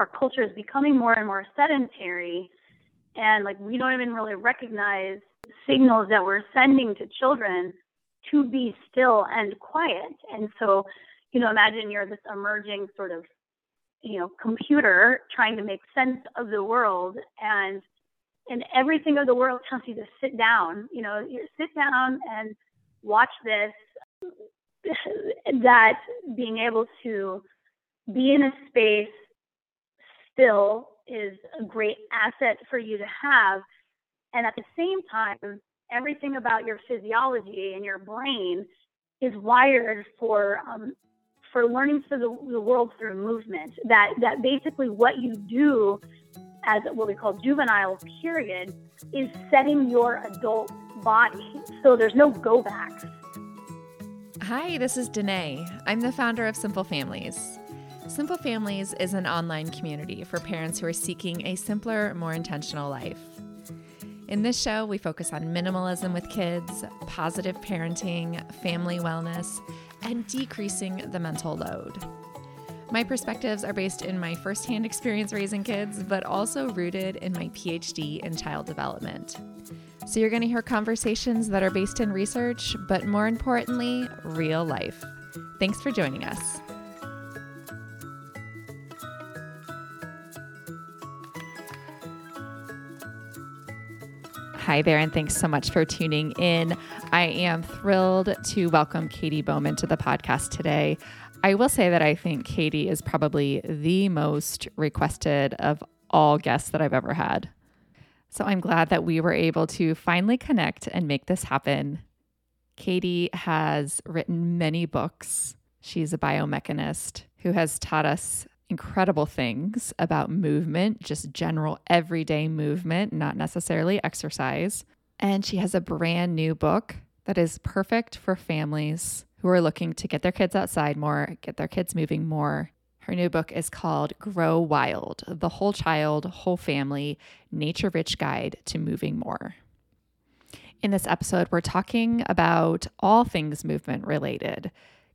our culture is becoming more and more sedentary, and like we don't even really recognize signals that we're sending to children to be still and quiet. And so, you know, imagine you're this emerging sort of, you know, computer trying to make sense of the world and and everything of the world tells you to sit down, you know, you sit down and watch this that being able to be in a space still is a great asset for you to have. And at the same time, everything about your physiology and your brain is wired for um, for learning through the, the world through movement. That that basically what you do as what we call juvenile period is setting your adult body. So there's no go backs. Hi, this is Denaye. I'm the founder of Simple Families. Simple Families is an online community for parents who are seeking a simpler, more intentional life. In this show, we focus on minimalism with kids, positive parenting, family wellness, and decreasing the mental load. My perspectives are based in my firsthand experience raising kids, but also rooted in my PhD in child development. So you're going to hear conversations that are based in research, but more importantly, real life. Thanks for joining us. Hi there, and thanks so much for tuning in. I am thrilled to welcome Katy Bowman to the podcast today. I will say that I think Katy is probably the most requested of all guests that I've ever had. So I'm glad that we were able to finally connect and make this happen. Katie has written many books. She's a biomechanist who has taught us incredible things about movement, just general everyday movement, not necessarily exercise. And she has a brand new book that is perfect for families who are looking to get their kids outside more, get their kids moving more, her new book is called Grow Wild The Whole Child, Whole Family Nature Rich Guide to Moving More. In this episode, we're talking about all things movement related.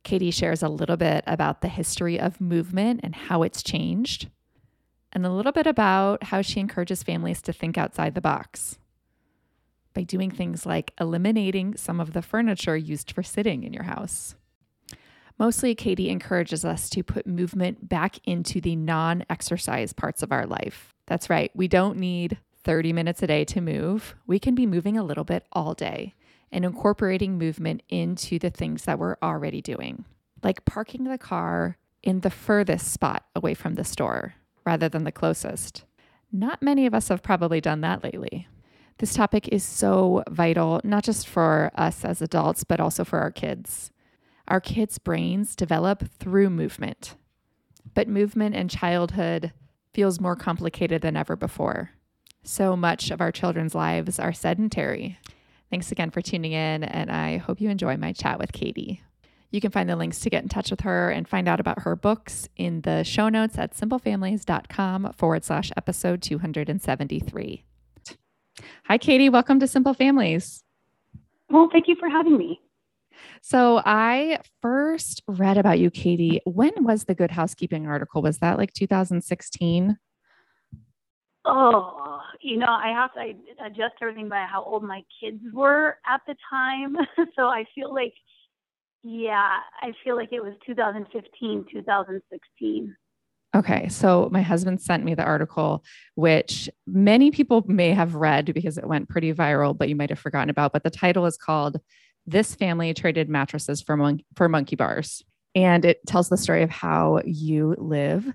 Katy shares a little bit about the history of movement and how it's changed, and a little bit about how she encourages families to think outside the box by doing things like eliminating some of the furniture used for sitting in your house. Mostly, Katy encourages us to put movement back into the non exercise parts of our life. That's right, we don't need 30 minutes a day to move. We can be moving a little bit all day and incorporating movement into the things that we're already doing, like parking the car in the furthest spot away from the store rather than the closest. Not many of us have probably done that lately. This topic is so vital, not just for us as adults, but also for our kids. Our kids' brains develop through movement, but movement in childhood feels more complicated than ever before. So much of our children's lives are sedentary. Thanks again for tuning in, and I hope you enjoy my chat with Katy. You can find the links to get in touch with her and find out about her books in the show notes at simplefamilies.com forward slash episode 273. Hi, Katy. Welcome to Simple Families. Well, thank you for having me. So I first read about you, Katy. When was the Good Housekeeping article? Was that like 2016? Oh, you know, I have to adjust everything by how old my kids were at the time. so I feel like, yeah, I feel like it was 2015, 2016. Okay, so my husband sent me the article, which many people may have read because it went pretty viral, but you might have forgotten about. But the title is called this family traded mattresses for, mon- for monkey bars. And it tells the story of how you live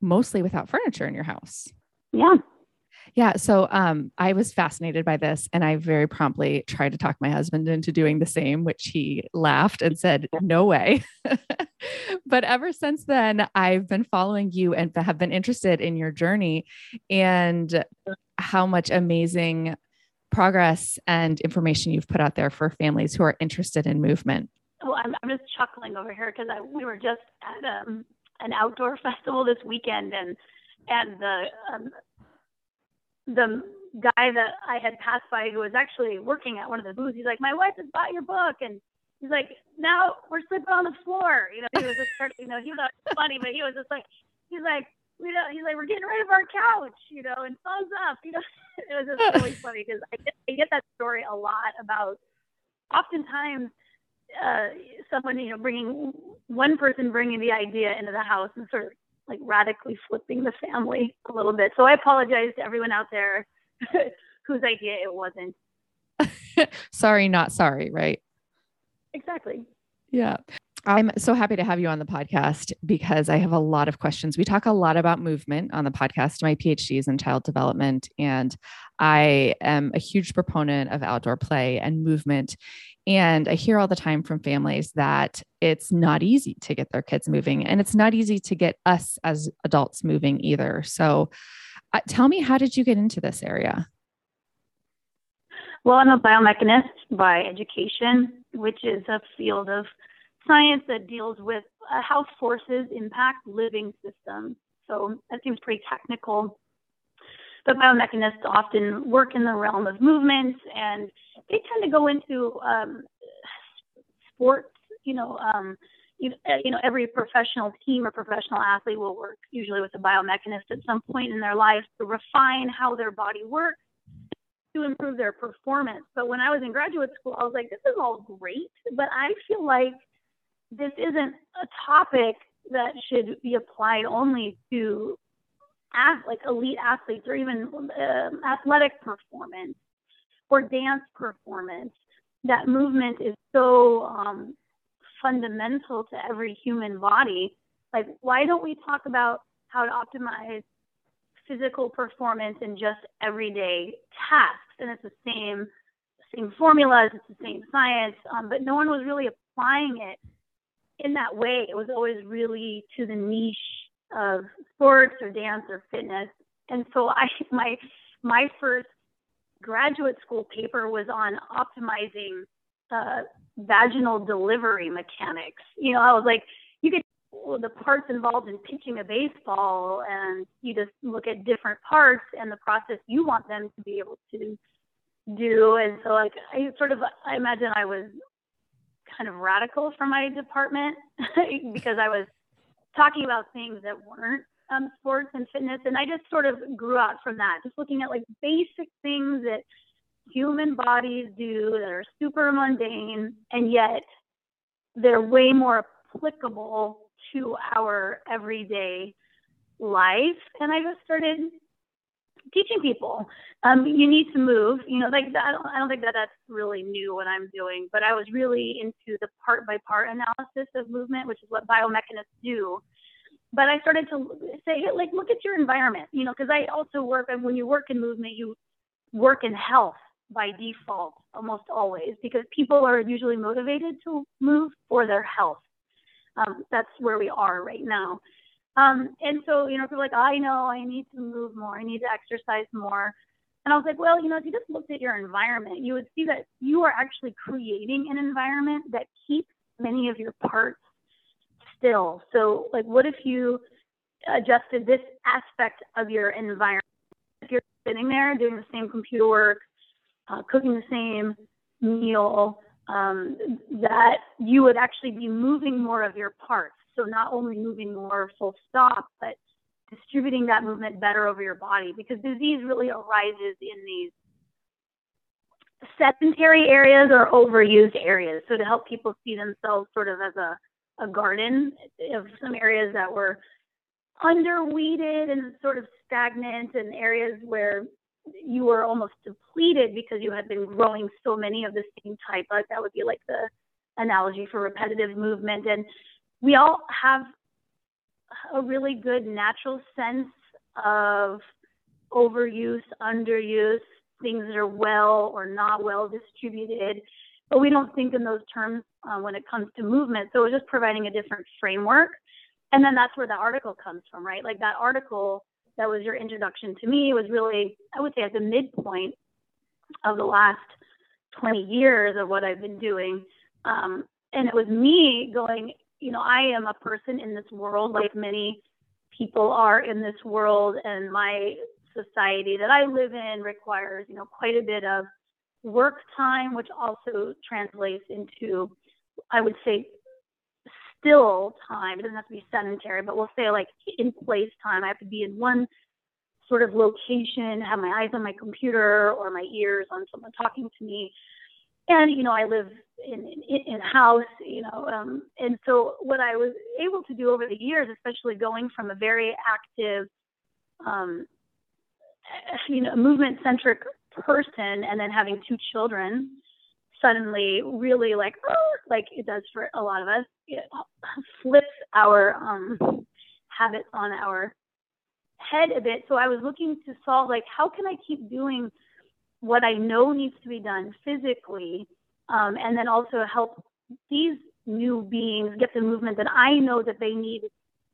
mostly without furniture in your house. Yeah. Yeah. So um, I was fascinated by this and I very promptly tried to talk my husband into doing the same, which he laughed and said, no way. but ever since then, I've been following you and have been interested in your journey and how much amazing progress and information you've put out there for families who are interested in movement. Oh, I'm, I'm just chuckling over here because we were just at um, an outdoor festival this weekend, and and the um, the guy that I had passed by who was actually working at one of the booths, he's like, "My wife has bought your book," and he's like, "Now we're sleeping on the floor." You know, he was just, you know, he was funny, but he was just like, he's like, you know, he's like, we're getting rid of our couch, you know, and thumbs up, you know. it was just really funny because I get, I get that story a lot about. Oftentimes, uh, someone you know bringing one person bringing the idea into the house and sort of like radically flipping the family a little bit. So I apologize to everyone out there whose idea it wasn't. sorry, not sorry, right? Exactly. Yeah. I'm so happy to have you on the podcast because I have a lot of questions. We talk a lot about movement on the podcast. My PhD is in child development, and I am a huge proponent of outdoor play and movement. And I hear all the time from families that it's not easy to get their kids moving, and it's not easy to get us as adults moving either. So, uh, tell me, how did you get into this area? Well, I'm a biomechanist by education, which is a field of science that deals with uh, how forces impact living systems. So that seems pretty technical. But biomechanists often work in the realm of movement and they tend to go into um, sports, you know, um, you, uh, you know, every professional team or professional athlete will work usually with a biomechanist at some point in their lives to refine how their body works to improve their performance. But when I was in graduate school, I was like, this is all great, but I feel like this isn't a topic that should be applied only to like elite athletes or even uh, athletic performance or dance performance. That movement is so um, fundamental to every human body. Like, why don't we talk about how to optimize physical performance in just everyday tasks? And it's the same same formulas, it's the same science, um, but no one was really applying it in that way. It was always really to the niche of sports or dance or fitness. And so I my my first graduate school paper was on optimizing uh, vaginal delivery mechanics. You know, I was like, you could well, the parts involved in pitching a baseball, and you just look at different parts and the process you want them to be able to do. And so, like, I sort of, I imagine I was kind of radical for my department because I was talking about things that weren't um, sports and fitness. And I just sort of grew out from that, just looking at like basic things that human bodies do that are super mundane and yet they're way more applicable to our everyday life. And I just started teaching people. Um, you need to move you know like I, don't, I don't think that that's really new what i'm doing but i was really into the part by part analysis of movement which is what biomechanists do. But i started to say like look at your environment you know because i also work and when you work in movement you work in health by default almost always because people are usually motivated to move for their health. Um, that's where we are right now um, and so, you know, people like, I know I need to move more, I need to exercise more. And I was like, well, you know, if you just looked at your environment, you would see that you are actually creating an environment that keeps many of your parts still. So, like, what if you adjusted this aspect of your environment? If you're sitting there doing the same computer work, uh, cooking the same meal, um, that you would actually be moving more of your parts. So not only moving more full stop, but distributing that movement better over your body because disease really arises in these sedentary areas or overused areas. So to help people see themselves sort of as a, a garden of some areas that were underweeded and sort of stagnant and areas where you were almost depleted because you had been growing so many of the same type. Like that would be like the analogy for repetitive movement. And we all have a really good natural sense of overuse, underuse, things that are well or not well distributed, but we don't think in those terms uh, when it comes to movement. So it's just providing a different framework. And then that's where the article comes from, right? Like that article that was your introduction to me was really, I would say, at the midpoint of the last 20 years of what I've been doing. Um, and it was me going, you know, I am a person in this world like many people are in this world, and my society that I live in requires, you know, quite a bit of work time, which also translates into, I would say, still time. It doesn't have to be sedentary, but we'll say like in place time. I have to be in one sort of location, have my eyes on my computer or my ears on someone talking to me. And you know, I live in in, in house, you know, um, and so what I was able to do over the years, especially going from a very active, um, you know, movement centric person, and then having two children, suddenly really like like it does for a lot of us, it flips our um, habits on our head a bit. So I was looking to solve like how can I keep doing what I know needs to be done physically, um, and then also help these new beings get the movement that I know that they need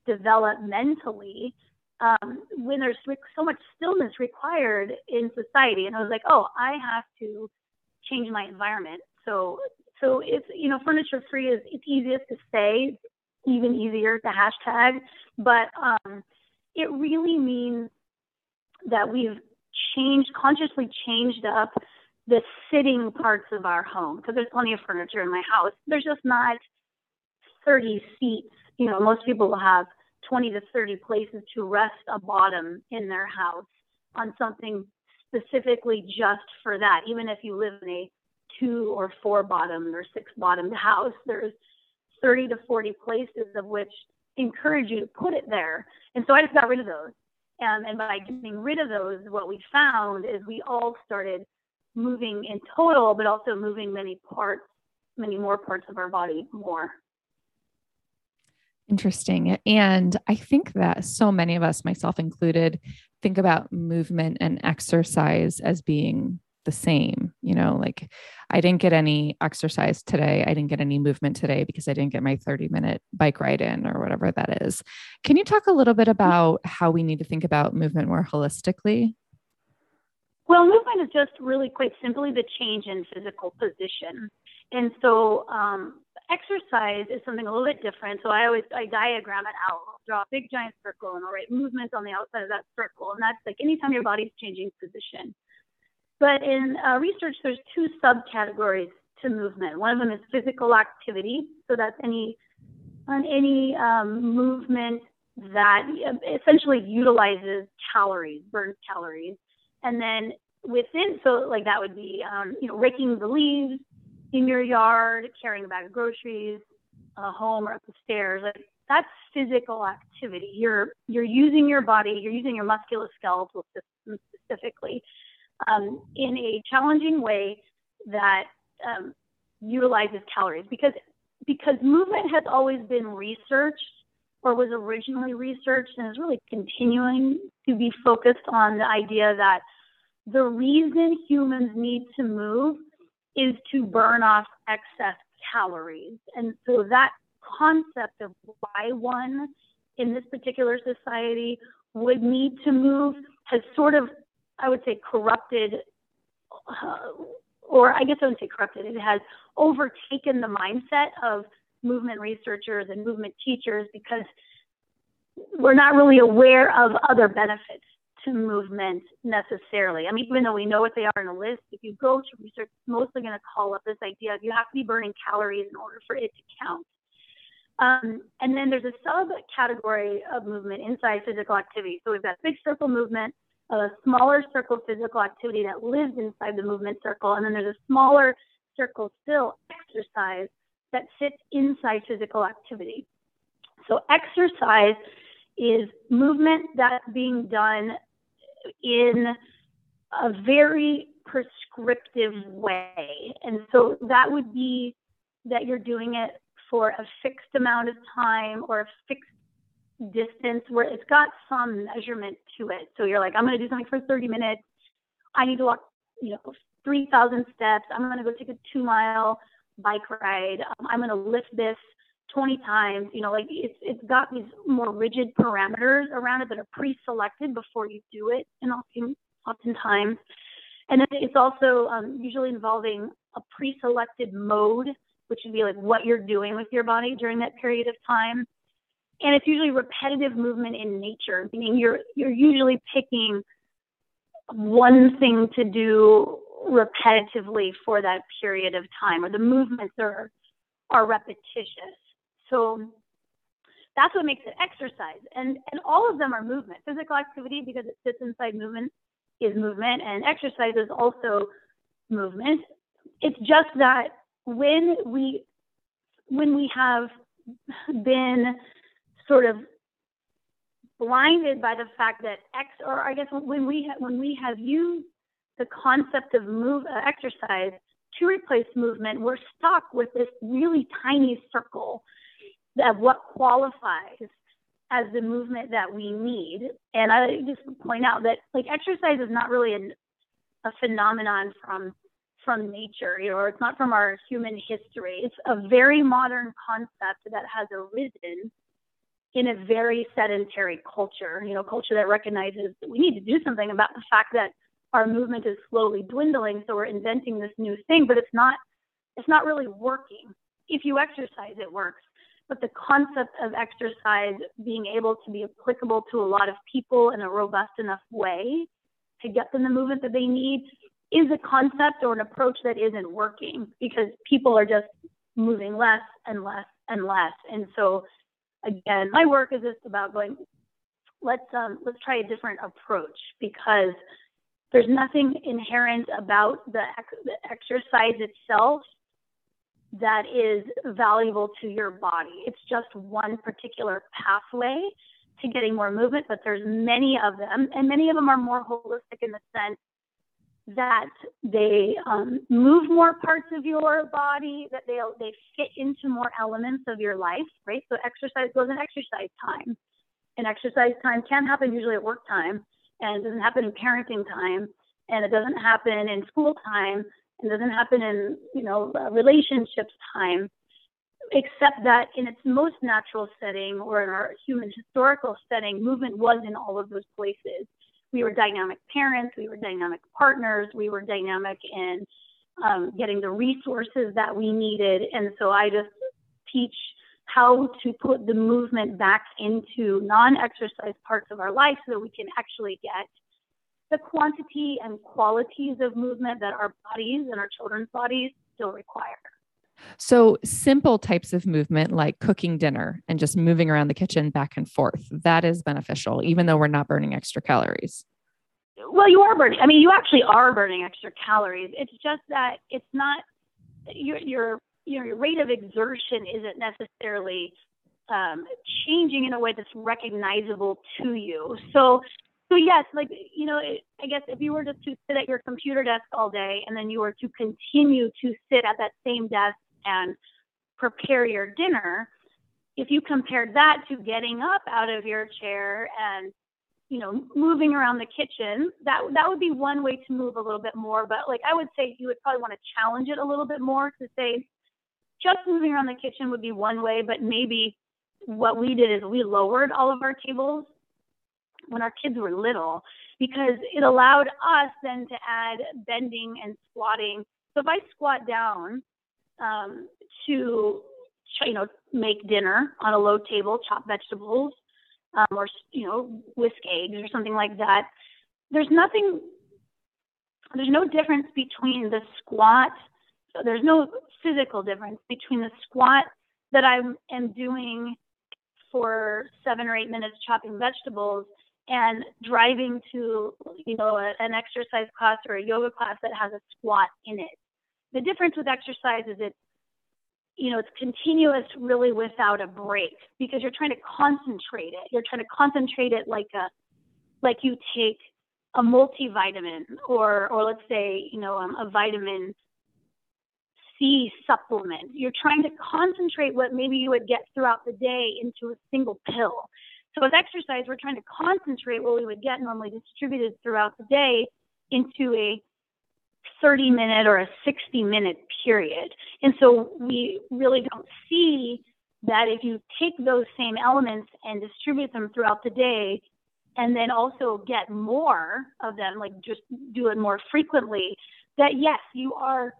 develop mentally um, when there's so much stillness required in society. And I was like, oh, I have to change my environment. So, so it's you know, furniture free is it's easiest to say, even easier to hashtag, but um, it really means that we've changed, consciously changed up the sitting parts of our home because there's plenty of furniture in my house. There's just not 30 seats. You know, most people will have 20 to 30 places to rest a bottom in their house on something specifically just for that. Even if you live in a two or four bottom or six bottomed house, there's 30 to 40 places of which encourage you to put it there. And so I just got rid of those. Um, and by getting rid of those, what we found is we all started moving in total, but also moving many parts, many more parts of our body more. Interesting. And I think that so many of us, myself included, think about movement and exercise as being the same. You know, like I didn't get any exercise today. I didn't get any movement today because I didn't get my 30 minute bike ride in or whatever that is. Can you talk a little bit about how we need to think about movement more holistically? Well, movement is just really quite simply the change in physical position. And so um, exercise is something a little bit different. So I always I diagram it out. I'll draw a big giant circle and I'll write movement on the outside of that circle. And that's like anytime your body's changing position. But in uh, research, there's two subcategories to movement. One of them is physical activity. So that's any on any um, movement that essentially utilizes calories, burns calories. And then within, so like that would be, um, you know, raking the leaves in your yard, carrying a bag of groceries, uh, home or up the stairs. Like that's physical activity. You're you're using your body. You're using your musculoskeletal system specifically um, in a challenging way that um, utilizes calories because because movement has always been researched or was originally researched and is really continuing to be focused on the idea that the reason humans need to move is to burn off excess calories. And so that concept of why one in this particular society would need to move has sort of I would say, corrupted, uh, or I guess I wouldn't say corrupted, it has overtaken the mindset of movement researchers and movement teachers because we're not really aware of other benefits to movement necessarily. I mean, even though we know what they are in a list, if you go to research, it's mostly going to call up this idea of you have to be burning calories in order for it to count. Um, and then there's a subcategory of movement inside physical activity. So we've got big circle movement, a smaller circle physical activity that lives inside the movement circle, and then there's a smaller circle still exercise that sits inside physical activity. So exercise is movement that's being done in a very prescriptive way. And so that would be that you're doing it for a fixed amount of time or a fixed distance where it's got some measurement to it. So you're like, I'm going to do something for 30 minutes. I need to walk, you know, 3,000 steps. I'm going to go take a two mile bike ride. Um, I'm going to lift this 20 times. You know, like it's it's got these more rigid parameters around it that are pre-selected before you do it, and often oftentimes. And then it's also um, usually involving a pre-selected mode, which would be like what you're doing with your body during that period of time and it's usually repetitive movement in nature, meaning you're you're usually picking one thing to do repetitively for that period of time, or the movements are are repetitious. So that's what makes it exercise. And and all of them are movement. Physical activity because it sits inside movement is movement and exercise is also movement. It's just that when we when we have been sort of blinded by the fact that X, or I guess when we ha- when we have used the concept of move uh, exercise to replace movement, we're stuck with this really tiny circle of what qualifies as the movement that we need. And I just point out that like exercise is not really an, a phenomenon from from nature, you know, or it's not from our human history. It's a very modern concept that has arisen in a very sedentary culture, you know, culture that recognizes that we need to do something about the fact that our movement is slowly dwindling. So we're inventing this new thing, but it's not it's not really working. If you exercise, it works. But the concept of exercise being able to be applicable to a lot of people in a robust enough way to get them the movement that they need is a concept or an approach that isn't working because people are just moving less and less and less. And so again, my work is just about going, let's um, let's try a different approach because there's nothing inherent about the, ex- the exercise itself that is valuable to your body. It's just one particular pathway to getting more movement, but there's many of them, and many of them are more holistic in the sense that they um, move more parts of your body, that they they fit into more elements of your life, right? So exercise goes in exercise time, and exercise time can happen usually at work time, and it doesn't happen in parenting time, and it doesn't happen in school time, and doesn't happen in you know relationships time, except that in its most natural setting or in our human historical setting, movement was in all of those places we were dynamic parents, we were dynamic partners, we were dynamic in um, getting the resources that we needed. And so I just teach how to put the movement back into non exercise parts of our life so that we can actually get the quantity and qualities of movement that our bodies and our children's bodies still require. So, simple types of movement like cooking dinner and just moving around the kitchen back and forth, that is beneficial, even though we're not burning extra calories. Well, you are burning. I mean, you actually are burning extra calories. It's just that it's not your your your rate of exertion isn't necessarily um, changing in a way that's recognizable to you. So, so yes, like you know, I guess if you were just to sit at your computer desk all day and then you were to continue to sit at that same desk and prepare your dinner, if you compared that to getting up out of your chair and you know moving around the kitchen, that that would be one way to move a little bit more. But like I would say, you would probably want to challenge it a little bit more to say just moving around the kitchen would be one way, but maybe what we did is we lowered all of our tables when our kids were little because it allowed us then to add bending and squatting. So if I squat down um, to you know make dinner on a low table, chop vegetables, um, or you know whisk eggs or something like that. There's nothing. There's no difference between the squat. So there's no physical difference between the squat that I am doing for seven or eight minutes chopping vegetables and driving to you know a, an exercise class or a yoga class that has a squat in it the difference with exercise is it's you know it's continuous really without a break because you're trying to concentrate it. You're trying to concentrate it like a like you take a multivitamin or or let's say you know um, a vitamin C supplement. You're trying to concentrate what maybe you would get throughout the day into a single pill. So with exercise we're trying to concentrate what we would get normally distributed throughout the day into a 30 minute or a 60 minute period. And so we really don't see that if you take those same elements and distribute them throughout the day, and then also get more of them, like just do it more frequently, that yes, you are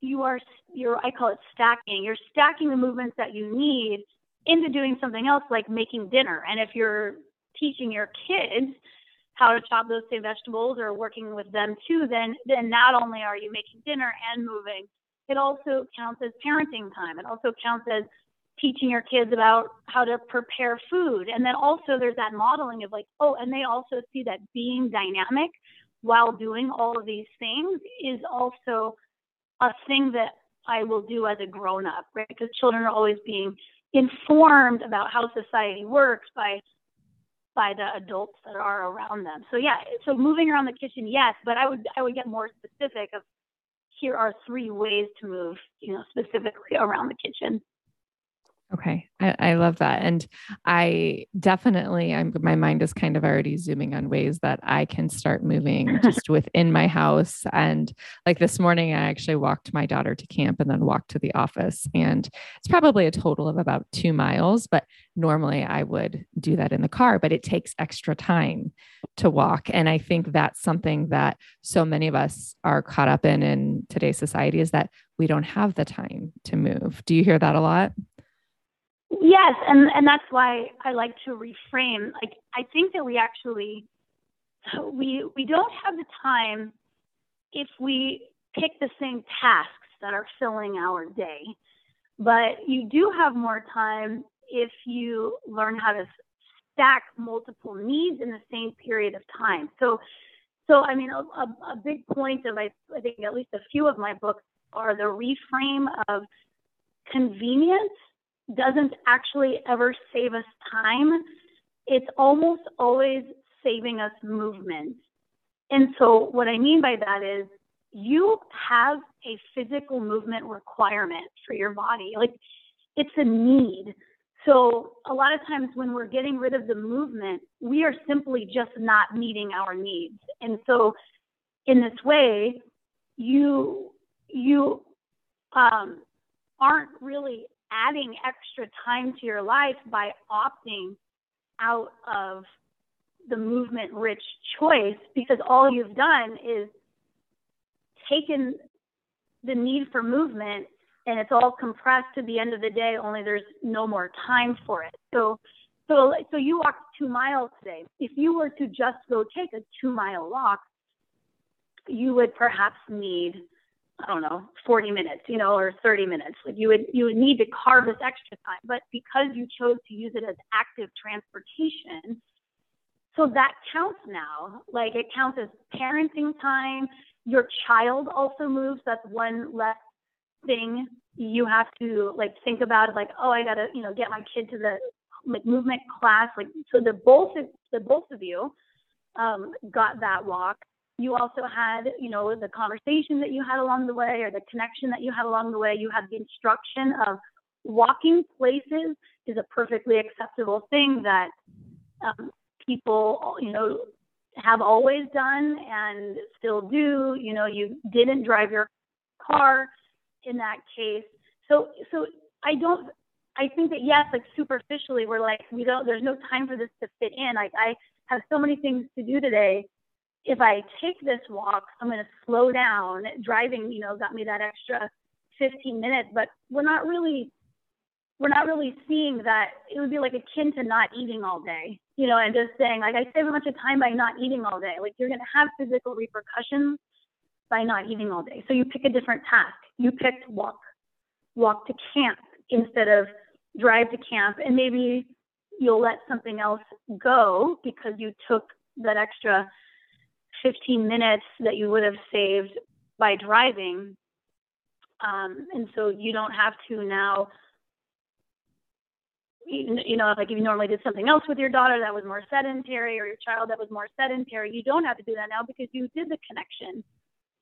you are you're I call it stacking. You're stacking the movements that you need into doing something else like making dinner. And if you're teaching your kids how to chop those same vegetables or working with them too, then then not only are you making dinner and moving, it also counts as parenting time. It also counts as teaching your kids about how to prepare food. And then also there's that modeling of like, oh, and they also see that being dynamic while doing all of these things is also a thing that I will do as a grown up, right? Because children are always being informed about how society works by by the adults that are around them. So yeah, so moving around the kitchen, yes, but I would I would get more specific of here are three ways to move, you know, specifically around the kitchen. Okay. I, I, love that. And I definitely, I'm, my mind is kind of already zooming on ways that I can start moving just within my house. And like this morning, I actually walked my daughter to camp and then walked to the office. And it's probably a total of about two miles, but normally I would do that in the car, but it takes extra time to walk. And I think that's something that so many of us are caught up in in today's society is that we don't have the time to move. Do you hear that a lot? Yes, and and that's why I like to reframe. Like I think that we actually we we don't have the time if we pick the same tasks that are filling our day. But you do have more time if you learn how to stack multiple needs in the same period of time. So so I mean a, a, a big point of I, I think at least a few of my books are the reframe of convenience doesn't actually ever save us time. It's almost always saving us movement. And so, what I mean by that is you have a physical movement requirement for your body. Like, it's a need. So, a lot of times when we're getting rid of the movement, we are simply just not meeting our needs. And so, in this way, you, you, um, aren't really adding extra time to your life by opting out of the movement rich choice because all you've done is taken the need for movement and it's all compressed to the end of the day only there's no more time for it. So so so you walked two miles today. If you were to just go take a two mile walk you would perhaps need I don't know, 40 minutes, you know, or 30 minutes. Like you would you would need to carve this extra time. But because you chose to use it as active transportation, so that counts now. Like it counts as parenting time. Your child also moves. That's one less thing you have to like think about. Like, oh, I gotta, you know, get my kid to the like movement class. Like so the both of the both of you um, got that walk you also had, you know, the conversation that you had along the way or the connection that you had along the way. You had the instruction of walking places is a perfectly acceptable thing that um, people, you know, have always done and still do. You know, you didn't drive your car in that case. So, so I don't. I think that yes, like superficially, we're like we don't. There's no time for this to fit in. Like I have so many things to do today if I take this walk, I'm going to slow down. Driving, you know, got me that extra 15 minutes, but we're not really we're not really seeing that it would be like akin to not eating all day, you know, and just saying like I save a bunch of time by not eating all day. Like you're going to have physical repercussions by not eating all day. So you pick a different task. You picked walk, walk to camp instead of drive to camp, and maybe you'll let something else go because you took that extra 15 minutes that you would have saved by driving. Um, and so you don't have to now, you know, like if you normally did something else with your daughter that was more sedentary or your child that was more sedentary, you don't have to do that now because you did the connection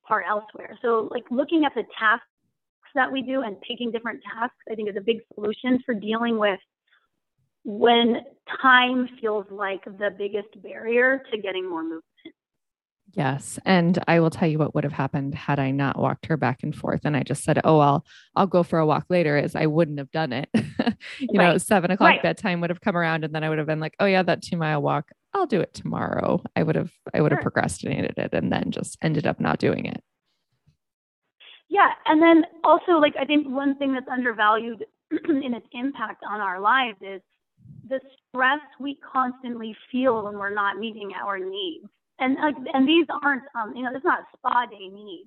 part elsewhere. So, like looking at the tasks that we do and picking different tasks, I think is a big solution for dealing with when time feels like the biggest barrier to getting more movement. Yes. And I will tell you what would have happened had I not walked her back and forth. And I just said, Oh, I'll I'll go for a walk later, is I wouldn't have done it. you right. know, seven o'clock right. bedtime would have come around and then I would have been like, Oh yeah, that two mile walk, I'll do it tomorrow. I would have I would sure. have procrastinated it and then just ended up not doing it. Yeah. And then also like I think one thing that's undervalued in its impact on our lives is the stress we constantly feel when we're not meeting our needs and uh, and these aren't um, you know it's not spa day need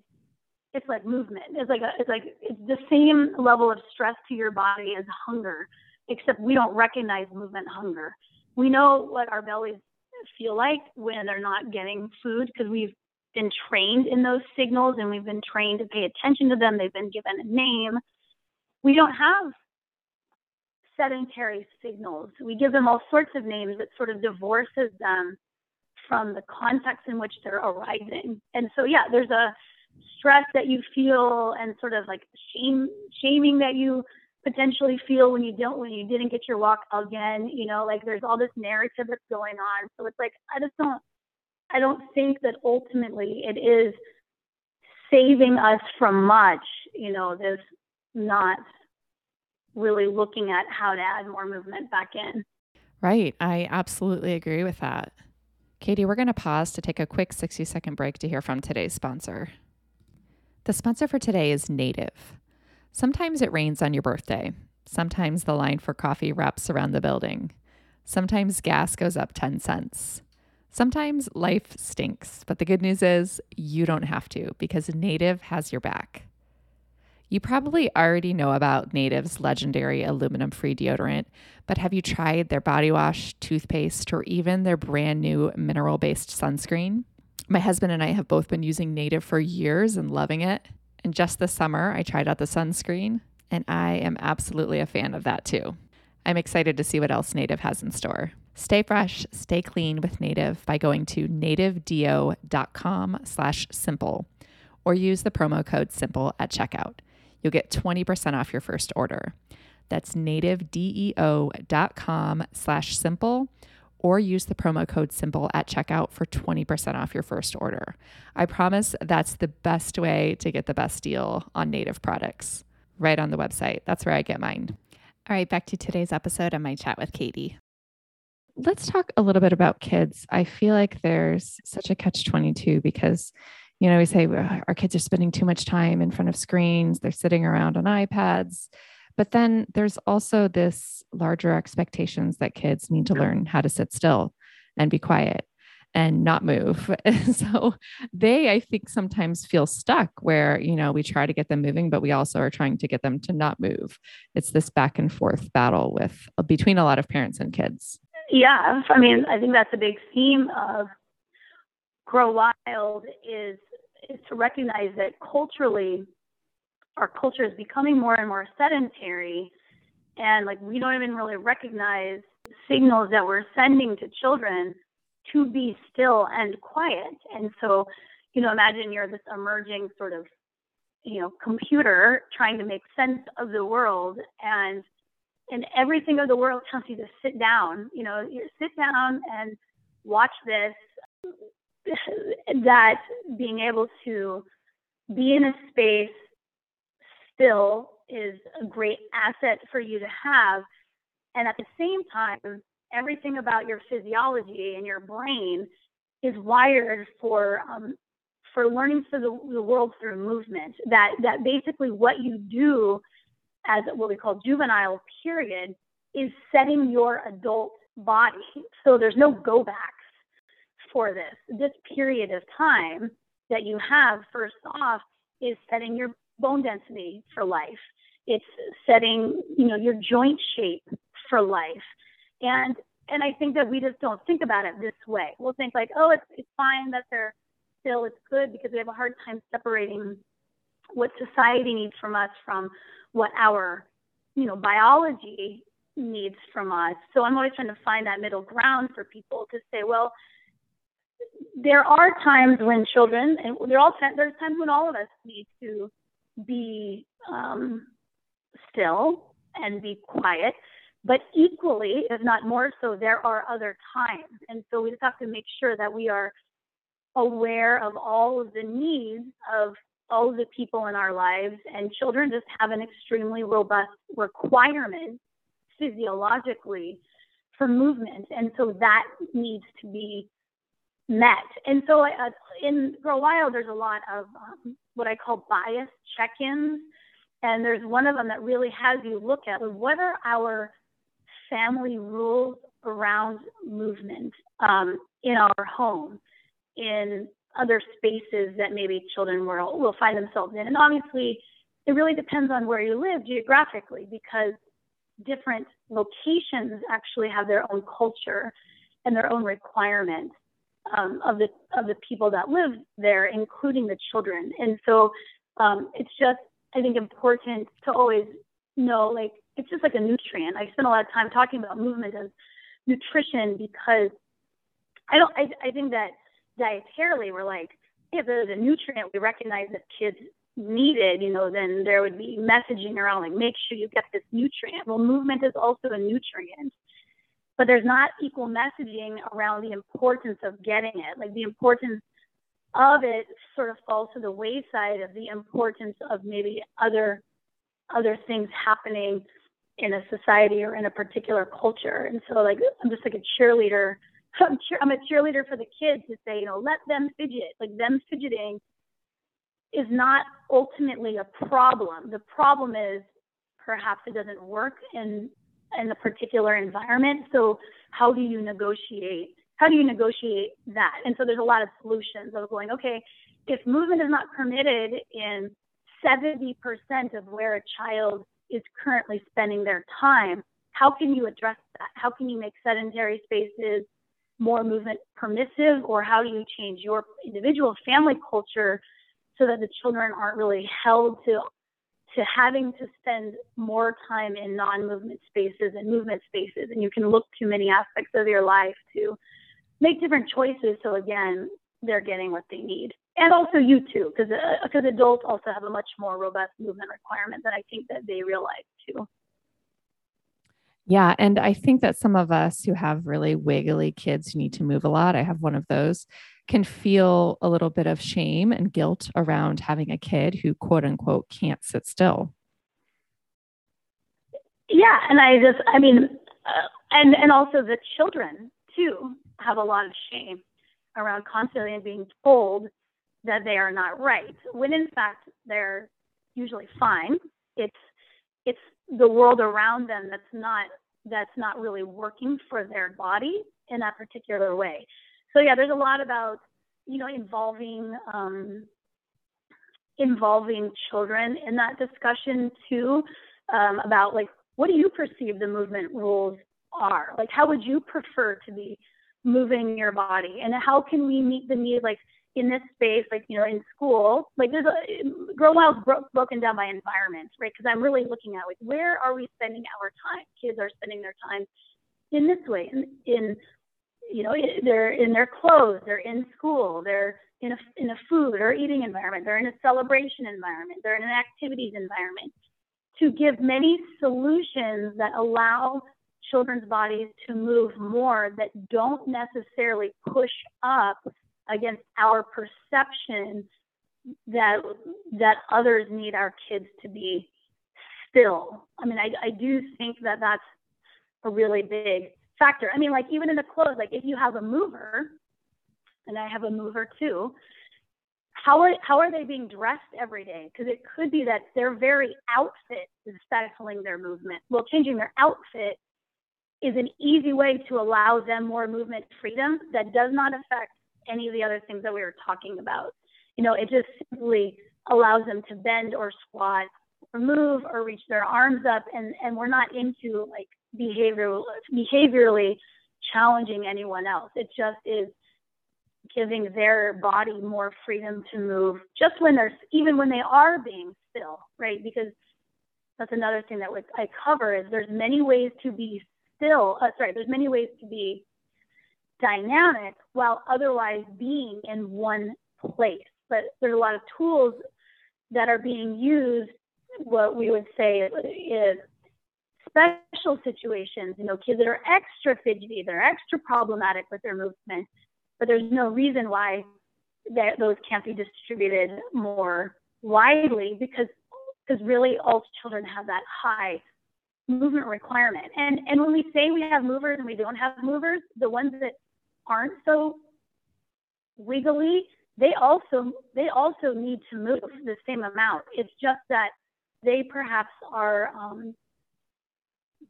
it's like movement. It's like a, it's like it's the same level of stress to your body as hunger, except we don't recognize movement hunger. We know what our bellies feel like when they're not getting food because we've been trained in those signals and we've been trained to pay attention to them. They've been given a name. We don't have sedentary signals. We give them all sorts of names that sort of divorces them from the context in which they're arising. And so, yeah, there's a stress that you feel and sort of like shame, shaming that you potentially feel when you don't, when you didn't get your walk again. You know, like there's all this narrative that's going on. So it's like I just don't, I don't think that ultimately it is saving us from much. You know, this not really looking at how to add more movement back in. Right. I absolutely agree with that. Katy, we're going to pause to take a quick 60 second break to hear from today's sponsor. The sponsor for today is Native. Sometimes it rains on your birthday. Sometimes the line for coffee wraps around the building. Sometimes gas goes up 10 cents. Sometimes life stinks, but the good news is you don't have to because Native has your back. You probably already know about Native's legendary aluminum free deodorant, but have you tried their body wash, toothpaste, or even their brand new mineral based sunscreen? My husband and I have both been using Native for years and loving it. And just this summer, I tried out the sunscreen, and I am absolutely a fan of that too. I'm excited to see what else Native has in store. Stay fresh, stay clean with Native by going to nativedeo.com slash simple or use the promo code SIMPLE at checkout you'll get 20% off your first order. That's nativedeo.com slash simple or use the promo code simple at checkout for 20% off your first order. I promise that's the best way to get the best deal on native products right on the website. That's where I get mine. All right, back to today's episode and my chat with Katy. Let's talk a little bit about kids. I feel like there's such a catch 22 because you know, we say our kids are spending too much time in front of screens, they're sitting around on iPads. But then there's also this larger expectations that kids need to learn how to sit still and be quiet and not move. so they, I think, sometimes feel stuck where, you know, we try to get them moving, but we also are trying to get them to not move. It's this back and forth battle with uh, between a lot of parents and kids. Yeah. I mean, I think that's a big theme of Grow Wild is is to recognize that culturally, our culture is becoming more and more sedentary, and like we don't even really recognize signals that we're sending to children to be still and quiet. And so, you know, imagine you're this emerging sort of, you know, computer trying to make sense of the world and and everything of the world tells you to sit down, you know, you sit down and watch this that being able to be in a space still is a great asset for you to have. And at the same time, everything about your physiology and your brain is wired for um, for learning through the, the world through movement. That that basically what you do as what we call juvenile period is setting your adult body. So there's no go back for this. This period of time that you have, first off, is setting your bone density for life. It's setting, you know, your joint shape for life. And and I think that we just don't think about it this way. We'll think like, oh, it's it's fine that they're still it's good because we have a hard time separating what society needs from us from what our, you know, biology needs from us. So I'm always trying to find that middle ground for people to say, well, there are times when children, and there all there's times when all of us need to be um, still and be quiet. But equally, if not more so, there are other times, and so we just have to make sure that we are aware of all of the needs of all of the people in our lives. And children just have an extremely robust requirement physiologically for movement, and so that needs to be met. And so uh, in Grow Wild, there's a lot of um, what I call bias check-ins. And there's one of them that really has you look at what are our family rules around movement um, in our home, in other spaces that maybe children will, will find themselves in. And obviously, it really depends on where you live geographically because different locations actually have their own culture and their own requirements um, of the of the people that live there, including the children. And so um, it's just I think important to always know like it's just like a nutrient. I spend a lot of time talking about movement as nutrition because I don't I, I think that dietarily we're like if there's a nutrient we recognize that kids needed, you know, then there would be messaging around like make sure you get this nutrient. Well, movement is also a nutrient but there's not equal messaging around the importance of getting it. Like the importance of it sort of falls to the wayside of the importance of maybe other other things happening in a society or in a particular culture. And so like I'm just like a cheerleader. I'm, cheer, I'm a cheerleader for the kids to say, you know, let them fidget. Like them fidgeting is not ultimately a problem. The problem is perhaps it doesn't work in in a particular environment. So how do you negotiate? How do you negotiate that? And so there's a lot of solutions of going, okay, if movement is not permitted in 70% of where a child is currently spending their time, how can you address that? How can you make sedentary spaces more movement permissive, or how do you change your individual family culture so that the children aren't really held to to having to spend more time in non-movement spaces and movement spaces and you can look to many aspects of your life to make different choices so again they're getting what they need and also you too because because uh, adults also have a much more robust movement requirement than i think that they realize too yeah. And I think that some of us who have really wiggly kids who need to move a lot, I have one of those, can feel a little bit of shame and guilt around having a kid who, quote unquote, can't sit still. Yeah. And I just, I mean, uh, and, and also the children too have a lot of shame around constantly being told that they are not right when in fact they're usually fine. It's, it's the world around them that's not that's not really working for their body in that particular way. So yeah, there's a lot about you know involving um, involving children in that discussion too um, about like what do you perceive the movement rules are? Like how would you prefer to be moving your body, and how can we meet the need like in this space, like you know, in school, like there's a Grow Wild bro- broken down by environment, right? Because I'm really looking at like where are we spending our time? Kids are spending their time in this way, in, in you know, they're in their clothes, they're in school, they're in a in a food or eating environment, they're in a celebration environment, they're in an activities environment. To give many solutions that allow children's bodies to move more that don't necessarily push up against our perception that that others need our kids to be still. I mean, I, I do think that that's a really big factor. I mean, like even in the clothes, like if you have a mover, and I have a mover too, how are how are they being dressed every day? Because it could be that their very outfit is stifling their movement. Well, changing their outfit is an easy way to allow them more movement freedom that does not affect any of the other things that we were talking about. You know, it just simply allows them to bend or squat or move or reach their arms up and, and we're not into like behavioral behaviorally challenging anyone else. It just is giving their body more freedom to move just when they're even when they are being still, right? Because that's another thing that I cover is there's many ways to be still. Uh, sorry, there's many ways to be dynamic while otherwise being in one place. But there's a lot of tools that are being used, what we would say is special situations, you know, kids that are extra fidgety, they're extra problematic with their movement, but there's no reason why that those can't be distributed more widely because because really all children have that high movement requirement. And and when we say we have movers and we don't have movers, the ones that aren't so wiggly, they also they also need to move the same amount. It's just that they perhaps are um,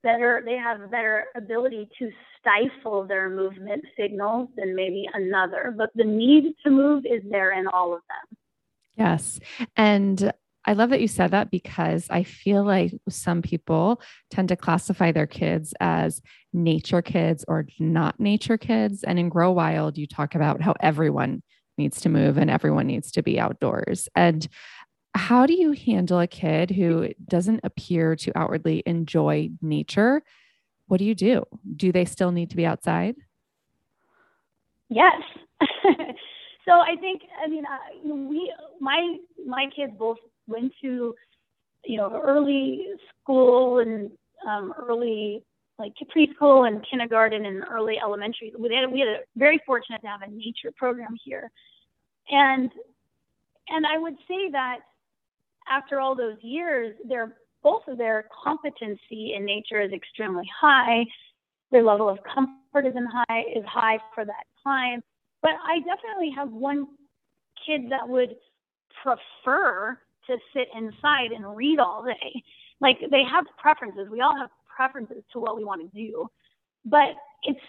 better they have a better ability to stifle their movement signals than maybe another but the need to move is there in all of them yes and I love that you said that because I feel like some people tend to classify their kids as nature kids or not nature kids. And in Grow Wild, you talk about how everyone needs to move and everyone needs to be outdoors. And how do you handle a kid who doesn't appear to outwardly enjoy nature? What do you do? Do they still need to be outside? Yes. so I think I mean uh, we my my kids both went to you know early school and um, early like preschool and kindergarten and early elementary. We had, we had a very fortunate to have a nature program here, and and I would say that after all those years, their both of their competency in nature is extremely high. Their level of comfort is high is high for that time. But I definitely have one kid that would prefer to sit inside and read all day. Like they have preferences. We all have preferences to what we want to do, but it's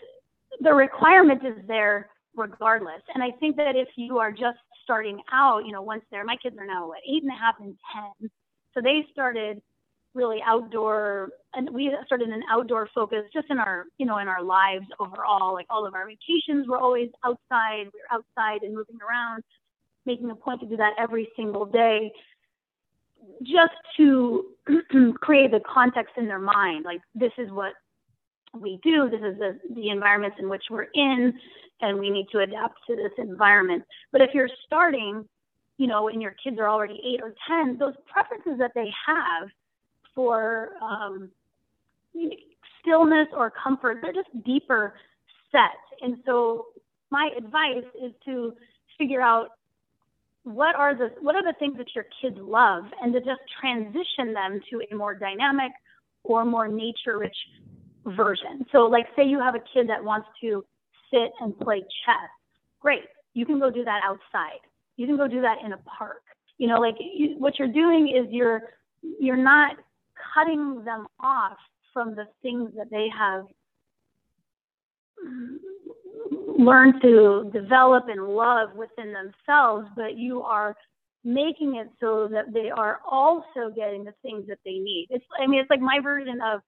the requirement is there regardless. And I think that if you are just starting out, you know, once they're my kids are now what eight and a half and ten, so they started really outdoor and we started an outdoor focus just in our you know in our lives overall. Like all of our vacations were always outside. We were outside and moving around making a point to do that every single day just to create the context in their mind. Like this is what we do this is the, the environments in which we're in and we need to adapt to this environment. But if you're starting you know and your kids are already eight or ten those preferences that they have for um, stillness or comfort they're just deeper set. And so my advice is to figure out what are the what are the things that your kids love and to just transition them to a more dynamic or more nature rich version. So like say you have a kid that wants to sit and play chess. Great. You can go do that outside. You can go do that in a park. You know like you, what you're doing is you're you're not cutting them off from the things that they have learned to develop and love within themselves, but you are making it so that they are also getting the things that they need. It's I mean it's like my version of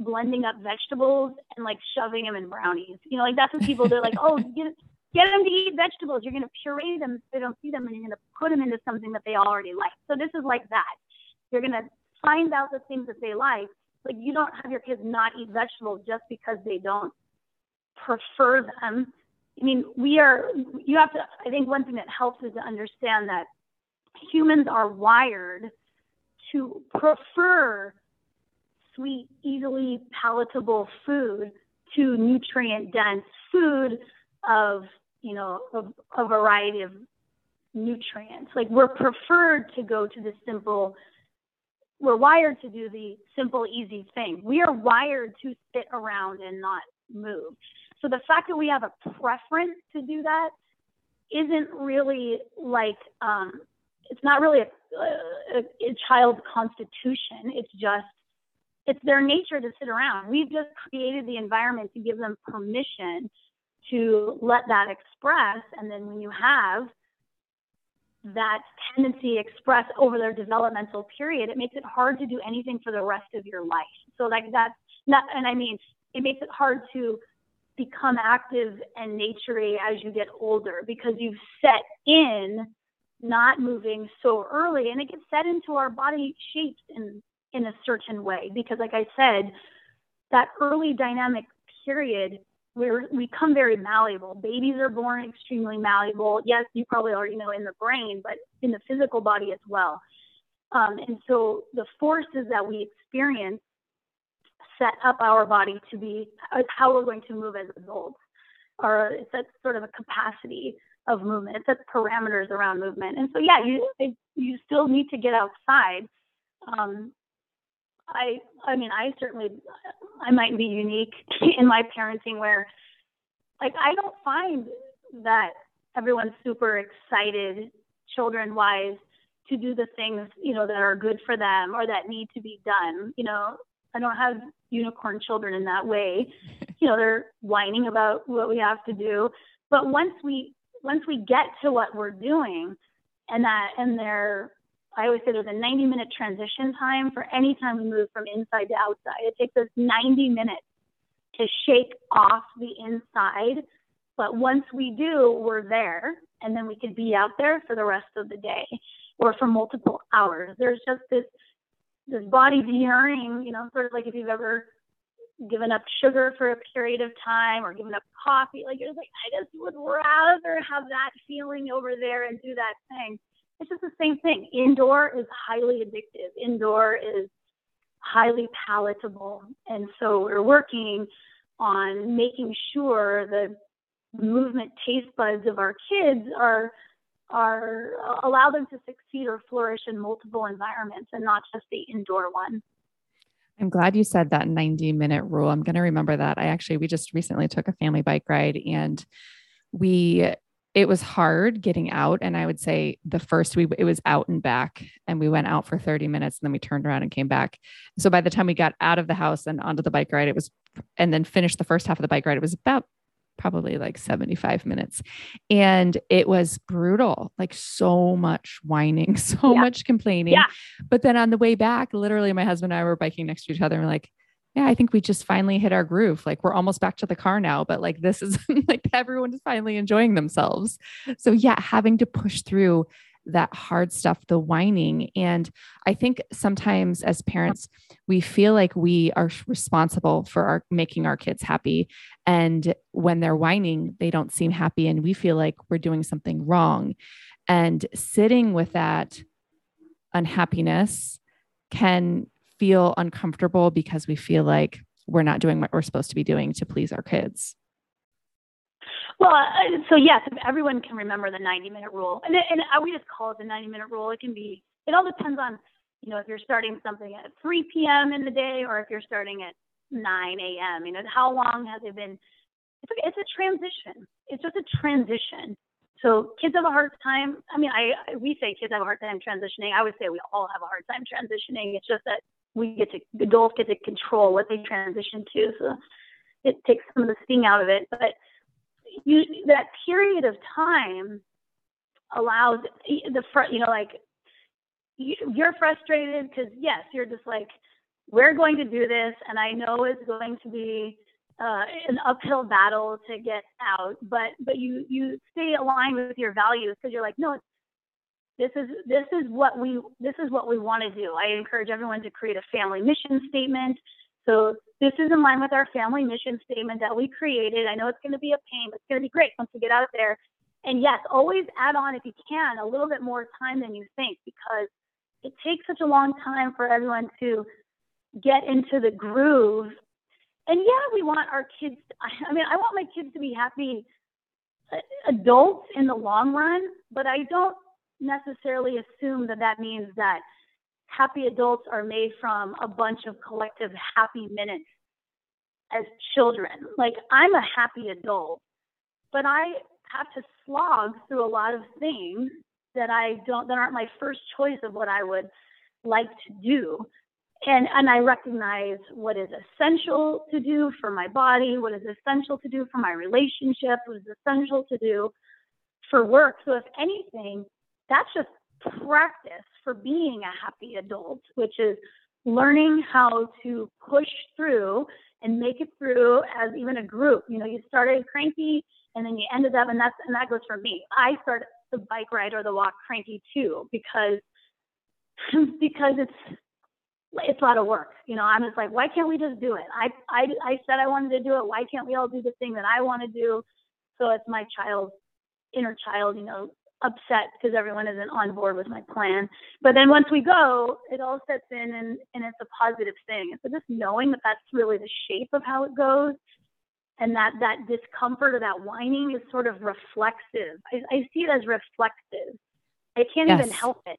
blending up vegetables and like shoving them in brownies. You know, like that's what people do. Like, oh, get get them to eat vegetables. You're gonna puree them so they don't see them, and you're gonna put them into something that they already like. So this is like that. You're gonna find out the things that they like. Like you don't have your kids not eat vegetables just because they don't prefer them. I mean, we are, you have to, I think one thing that helps is to understand that humans are wired to prefer sweet, easily palatable food to nutrient dense food of, you know, of a variety of nutrients. Like we're preferred to go to the simple, we're wired to do the simple, easy thing. We are wired to sit around and not move. So the fact that we have a preference to do that isn't really like um, it's not really a, a, a child's constitution. It's just it's their nature to sit around. We've just created the environment to give them permission to let that express, and then when you have that tendency express over their developmental period, it makes it hard to do anything for the rest of your life. So like that's not, and I mean, it makes it hard to become active and naturey as you get older because you've set in not moving so early and it gets set into our body shapes in in a certain way because like I said that early dynamic period where we come very malleable babies are born extremely malleable yes you probably already know in the brain but in the physical body as well um, and so the forces that we experience set up our body to be how we're going to move as adults, or it sets sort of a capacity of movement. It sets parameters around movement. And so, yeah, you you still need to get outside. Um, I I mean, I certainly I might be unique in my parenting where, like, I don't find that everyone's super excited, children wise, to do the things you know that are good for them or that need to be done. You know, I don't have unicorn children in that way. You know, they're whining about what we have to do. But once we once we get to what we're doing and that and they're I always say there's a 90 minute transition time for any time we move from inside to outside. It takes us 90 minutes to shake off the inside. But once we do, we're there and then we can be out there for the rest of the day or for multiple hours. There's just this this body's yearning, you know, sort of like if you've ever given up sugar for a period of time or given up coffee, like you're like, I just would rather have that feeling over there and do that thing. It's just the same thing. Indoor is highly addictive. Indoor is highly palatable. And so we're working on making sure the movement taste buds of our kids are are allow them to succeed or flourish in multiple environments and not just the indoor one. I'm glad you said that 90 minute rule. I'm going to remember that. I actually, we just recently took a family bike ride and we, it was hard getting out. And I would say the first we, it was out and back and we went out for 30 minutes and then we turned around and came back. So by the time we got out of the house and onto the bike ride, it was, and then finished the first half of the bike ride, it was about probably like 75 minutes. And it was brutal, like so much whining, so yeah. much complaining. Yeah. But then on the way back, literally, my husband and I were biking next to each other and we're like, yeah, I think we just finally hit our groove. Like we're almost back to the car now, but like this is like everyone is finally enjoying themselves. So, yeah, having to push through that hard stuff, the whining. And I think sometimes as parents, we feel like we are responsible for our making our kids happy. And when they're whining, they don't seem happy. And we feel like we're doing something wrong. And sitting with that unhappiness can feel uncomfortable because we feel like we're not doing what we're supposed to be doing to please our kids. Well, uh, so yes, if everyone can remember the 90 minute rule, and, and we just call it the 90 minute rule. It can be, it all depends on, you know, if you're starting something at 3 p.m. in the day or if you're starting at 9 a.m. You know, how long has it been? It's a, it's a transition. It's just a transition. So kids have a hard time. I mean, I we say kids have a hard time transitioning. I would say we all have a hard time transitioning. It's just that we get to adults get to control what they transition to. So it takes some of the sting out of it. But you that period of time allows the front, you know, like you, you're frustrated because yes, you're just like, we're going to do this, and I know it's going to be uh, an uphill battle to get out, but but you you stay aligned with your values because you're like, no, this is this is what we this is what we want to do. I encourage everyone to create a family mission statement. So this is in line with our family mission statement that we created. I know it's going to be a pain, but it's going to be great once we get out there. And yes, always add on if you can a little bit more time than you think because it takes such a long time for everyone to get into the groove. And yeah, we want our kids. I mean, I want my kids to be happy uh, adults in the long run, but I don't necessarily assume that that means that happy adults are made from a bunch of collective happy minutes as children. Like I'm a happy adult, but I have to slog through a lot of things that I don't that aren't my first choice of what I would like to do. And and I recognize what is essential to do for my body, what is essential to do for my relationship, what is essential to do for work. So if anything, that's just practice for being a happy adult, which is learning how to push through and make it through as even a group. You know, you started cranky and then you ended up, and that's and that goes for me. I started the bike ride or the walk cranky too because because it's it's a lot of work. You know, I'm just like, why can't we just do it? I I I said I wanted to do it. Why can't we all do the thing that I want to do? So it's my child's inner child, you know, upset because everyone isn't on board with my plan. But then once we go, it all sets in and, and it's a positive thing. And so just knowing that that's really the shape of how it goes and that that discomfort or that whining is sort of reflexive. I, I see it as reflexive. I can't yes. even help it.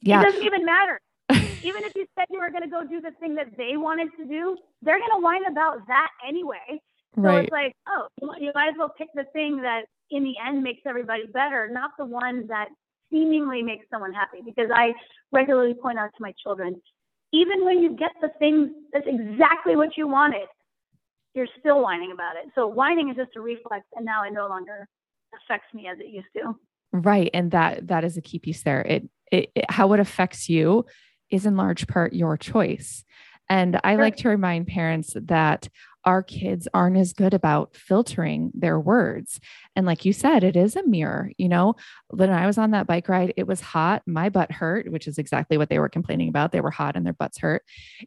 Yeah. It doesn't even matter. even if you said you were going to go do the thing that they wanted to do, they're going to whine about that anyway. So right. it's like, oh, you might as well pick the thing that in the end makes everybody better, not the one that seemingly makes someone happy. Because I regularly point out to my children, even when you get the thing that's exactly what you wanted, you're still whining about it. So whining is just a reflex, and now it no longer affects me as it used to. Right, and that that is a key piece there. It, it, it how it affects you is in large part your choice. And I sure. like to remind parents that our kids aren't as good about filtering their words. And like you said, it is a mirror. You know, when I was on that bike ride, it was hot. My butt hurt, which is exactly what they were complaining about. They were hot and their butts hurt.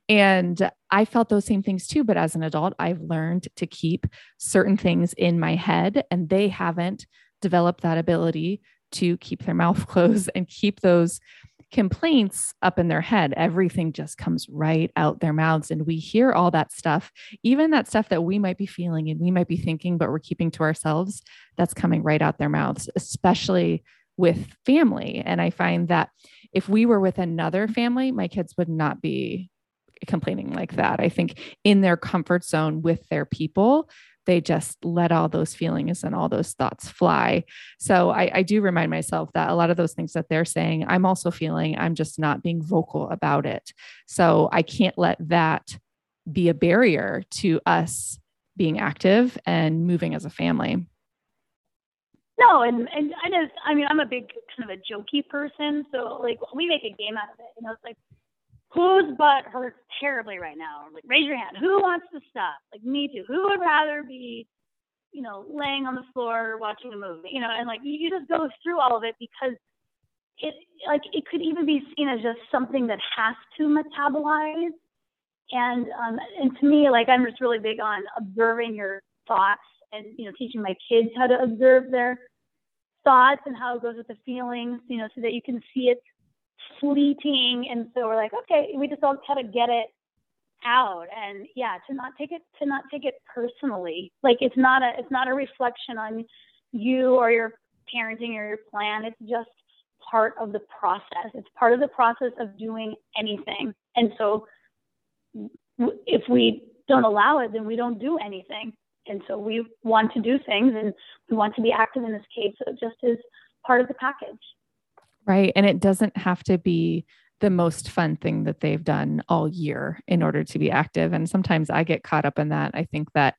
And I felt those same things too. But as an adult, I've learned to keep certain things in my head, and they haven't developed that ability to keep their mouth closed and keep those complaints up in their head. Everything just comes right out their mouths. And we hear all that stuff, even that stuff that we might be feeling and we might be thinking, but we're keeping to ourselves, that's coming right out their mouths, especially with family. And I find that if we were with another family, my kids would not be complaining like that. I think in their comfort zone with their people, they just let all those feelings and all those thoughts fly. So I, I, do remind myself that a lot of those things that they're saying, I'm also feeling, I'm just not being vocal about it. So I can't let that be a barrier to us being active and moving as a family. No, and and I just, I mean, I'm a big kind of a jokey person, so like we make a game out of it. You know, it's like whose butt hurts terribly right now? Like, raise your hand. Who wants to stop? Like, me too. Who would rather be, you know, laying on the floor watching a movie? You know, and like you just go through all of it because it, like, it could even be seen as just something that has to metabolize. And um, and to me, like, I'm just really big on observing your thoughts and you know, teaching my kids how to observe their thoughts and how it goes with the feelings. You know, so that you can see it fleeting. And so we're like okay we just all kind of get it out. And yeah to not take it to not take it personally. Like it's not a it's not a reflection on you or your parenting or your plan. It's just part of the process. It's part of the process of doing anything. And so if we don't allow it then we don't do anything. And so we want to do things and we want to be active in this case. So it just is part of the package Right. And it doesn't have to be the most fun thing that they've done all year in order to be active. And sometimes I get caught up in that. I think that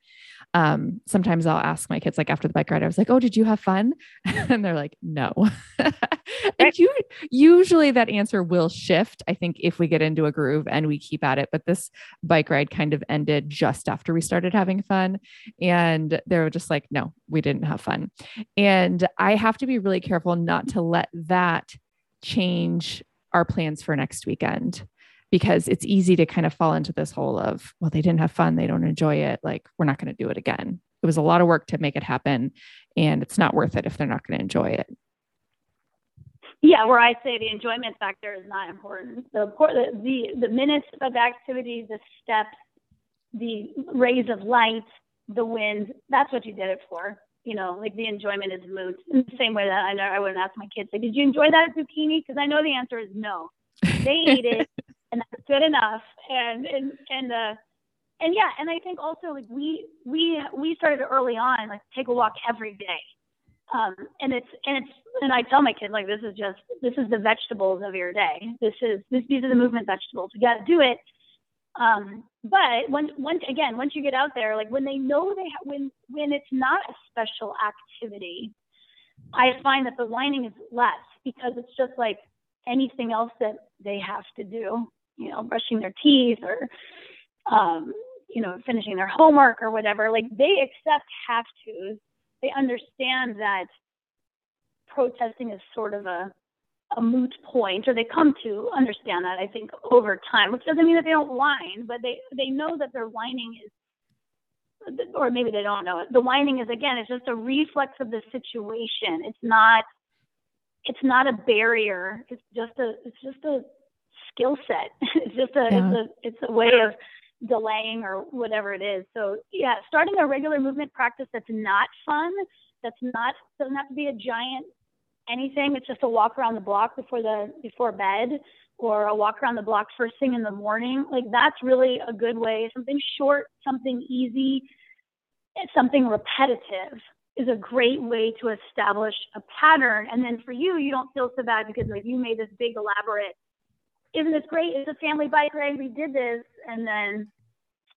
um, sometimes I'll ask my kids, like after the bike ride, I was like, "Oh, did you have fun?" and they're like, "No." and you, usually that answer will shift. I think if we get into a groove and we keep at it. But this bike ride kind of ended just after we started having fun, and they were just like, "No, we didn't have fun." And I have to be really careful not to let that change our plans for next weekend because it's easy to kind of fall into this hole of, well, they didn't have fun, they don't enjoy it, like we're not going to do it again. It was a lot of work to make it happen, and it's not worth it if they're not going to enjoy it. Yeah, where I say the enjoyment factor is not important. The the the minutes of activity, the steps, the rays of light, the wind, that's what you did it for. You know, like the enjoyment is moot. In the same way that I know I wouldn't ask my kids, like, did you enjoy that zucchini? Because I know the answer is no. They ate it and that's good enough. And and and uh, and yeah, and I think also like we we we started early on, like take a walk every day. Um, and it's and it's and I tell my kids like this is just this is the vegetables of your day. This is this these are the movement vegetables. You got to do it. Um, but when once again once you get out there, like when they know they ha- when when it's not a special activity, I find that the whining is less because it's just like anything else that they have to do you know, brushing their teeth or, um, you know, finishing their homework or whatever. Like they accept have tos. They understand that protesting is sort of a a moot point, or they come to understand that I think over time, which doesn't mean that they don't whine, but they they know that their whining is, or maybe they don't know it. The whining is again, it's just a reflex of the situation. It's not it's not a barrier. It's just a it's just a skill set. it's just a yeah. it's a it's a way of delaying or whatever it is. So yeah, starting a regular movement practice that's not fun, that's not doesn't have to be a giant anything. It's just a walk around the block before the before bed or a walk around the block first thing in the morning. Like that's really a good way. Something short, something easy, something repetitive is a great way to establish a pattern. And then for you, you don't feel so bad because like you made this big elaborate isn't this great? It's a family bike ride. We did this, and then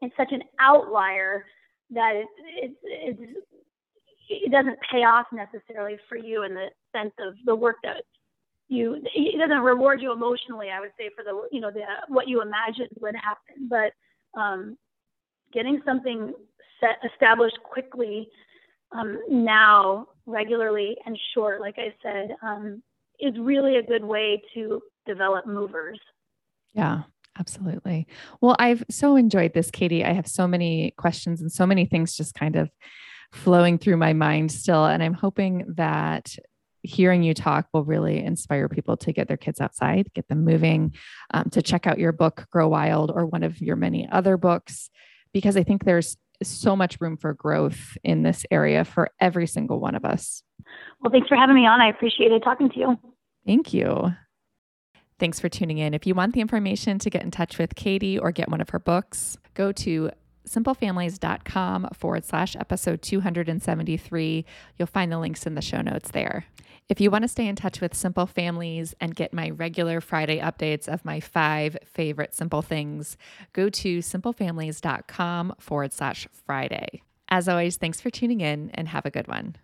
it's such an outlier that it it it, it doesn't pay off necessarily for you in the sense of the work that you it doesn't reward you emotionally i would say for the you know the what you imagined would happen but um, getting something set established quickly um, now regularly and short like i said um, is really a good way to develop movers yeah absolutely well i've so enjoyed this Katy i have so many questions and so many things just kind of flowing through my mind still and i'm hoping that hearing you talk will really inspire people to get their kids outside, get them moving, um, to check out your book, Grow Wild, or one of your many other books, because I think there's so much room for growth in this area for every single one of us. Well, thanks for having me on. I appreciated talking to you. Thank you. Thanks for tuning in. If you want the information to get in touch with Katy or get one of her books, go to simplefamilies.com forward slash episode 273. You'll find the links in the show notes there. If you want to stay in touch with Simple Families and get my regular Friday updates of my five favorite simple things, go to simplefamilies.com forward slash Friday. As always, thanks for tuning in and have a good one.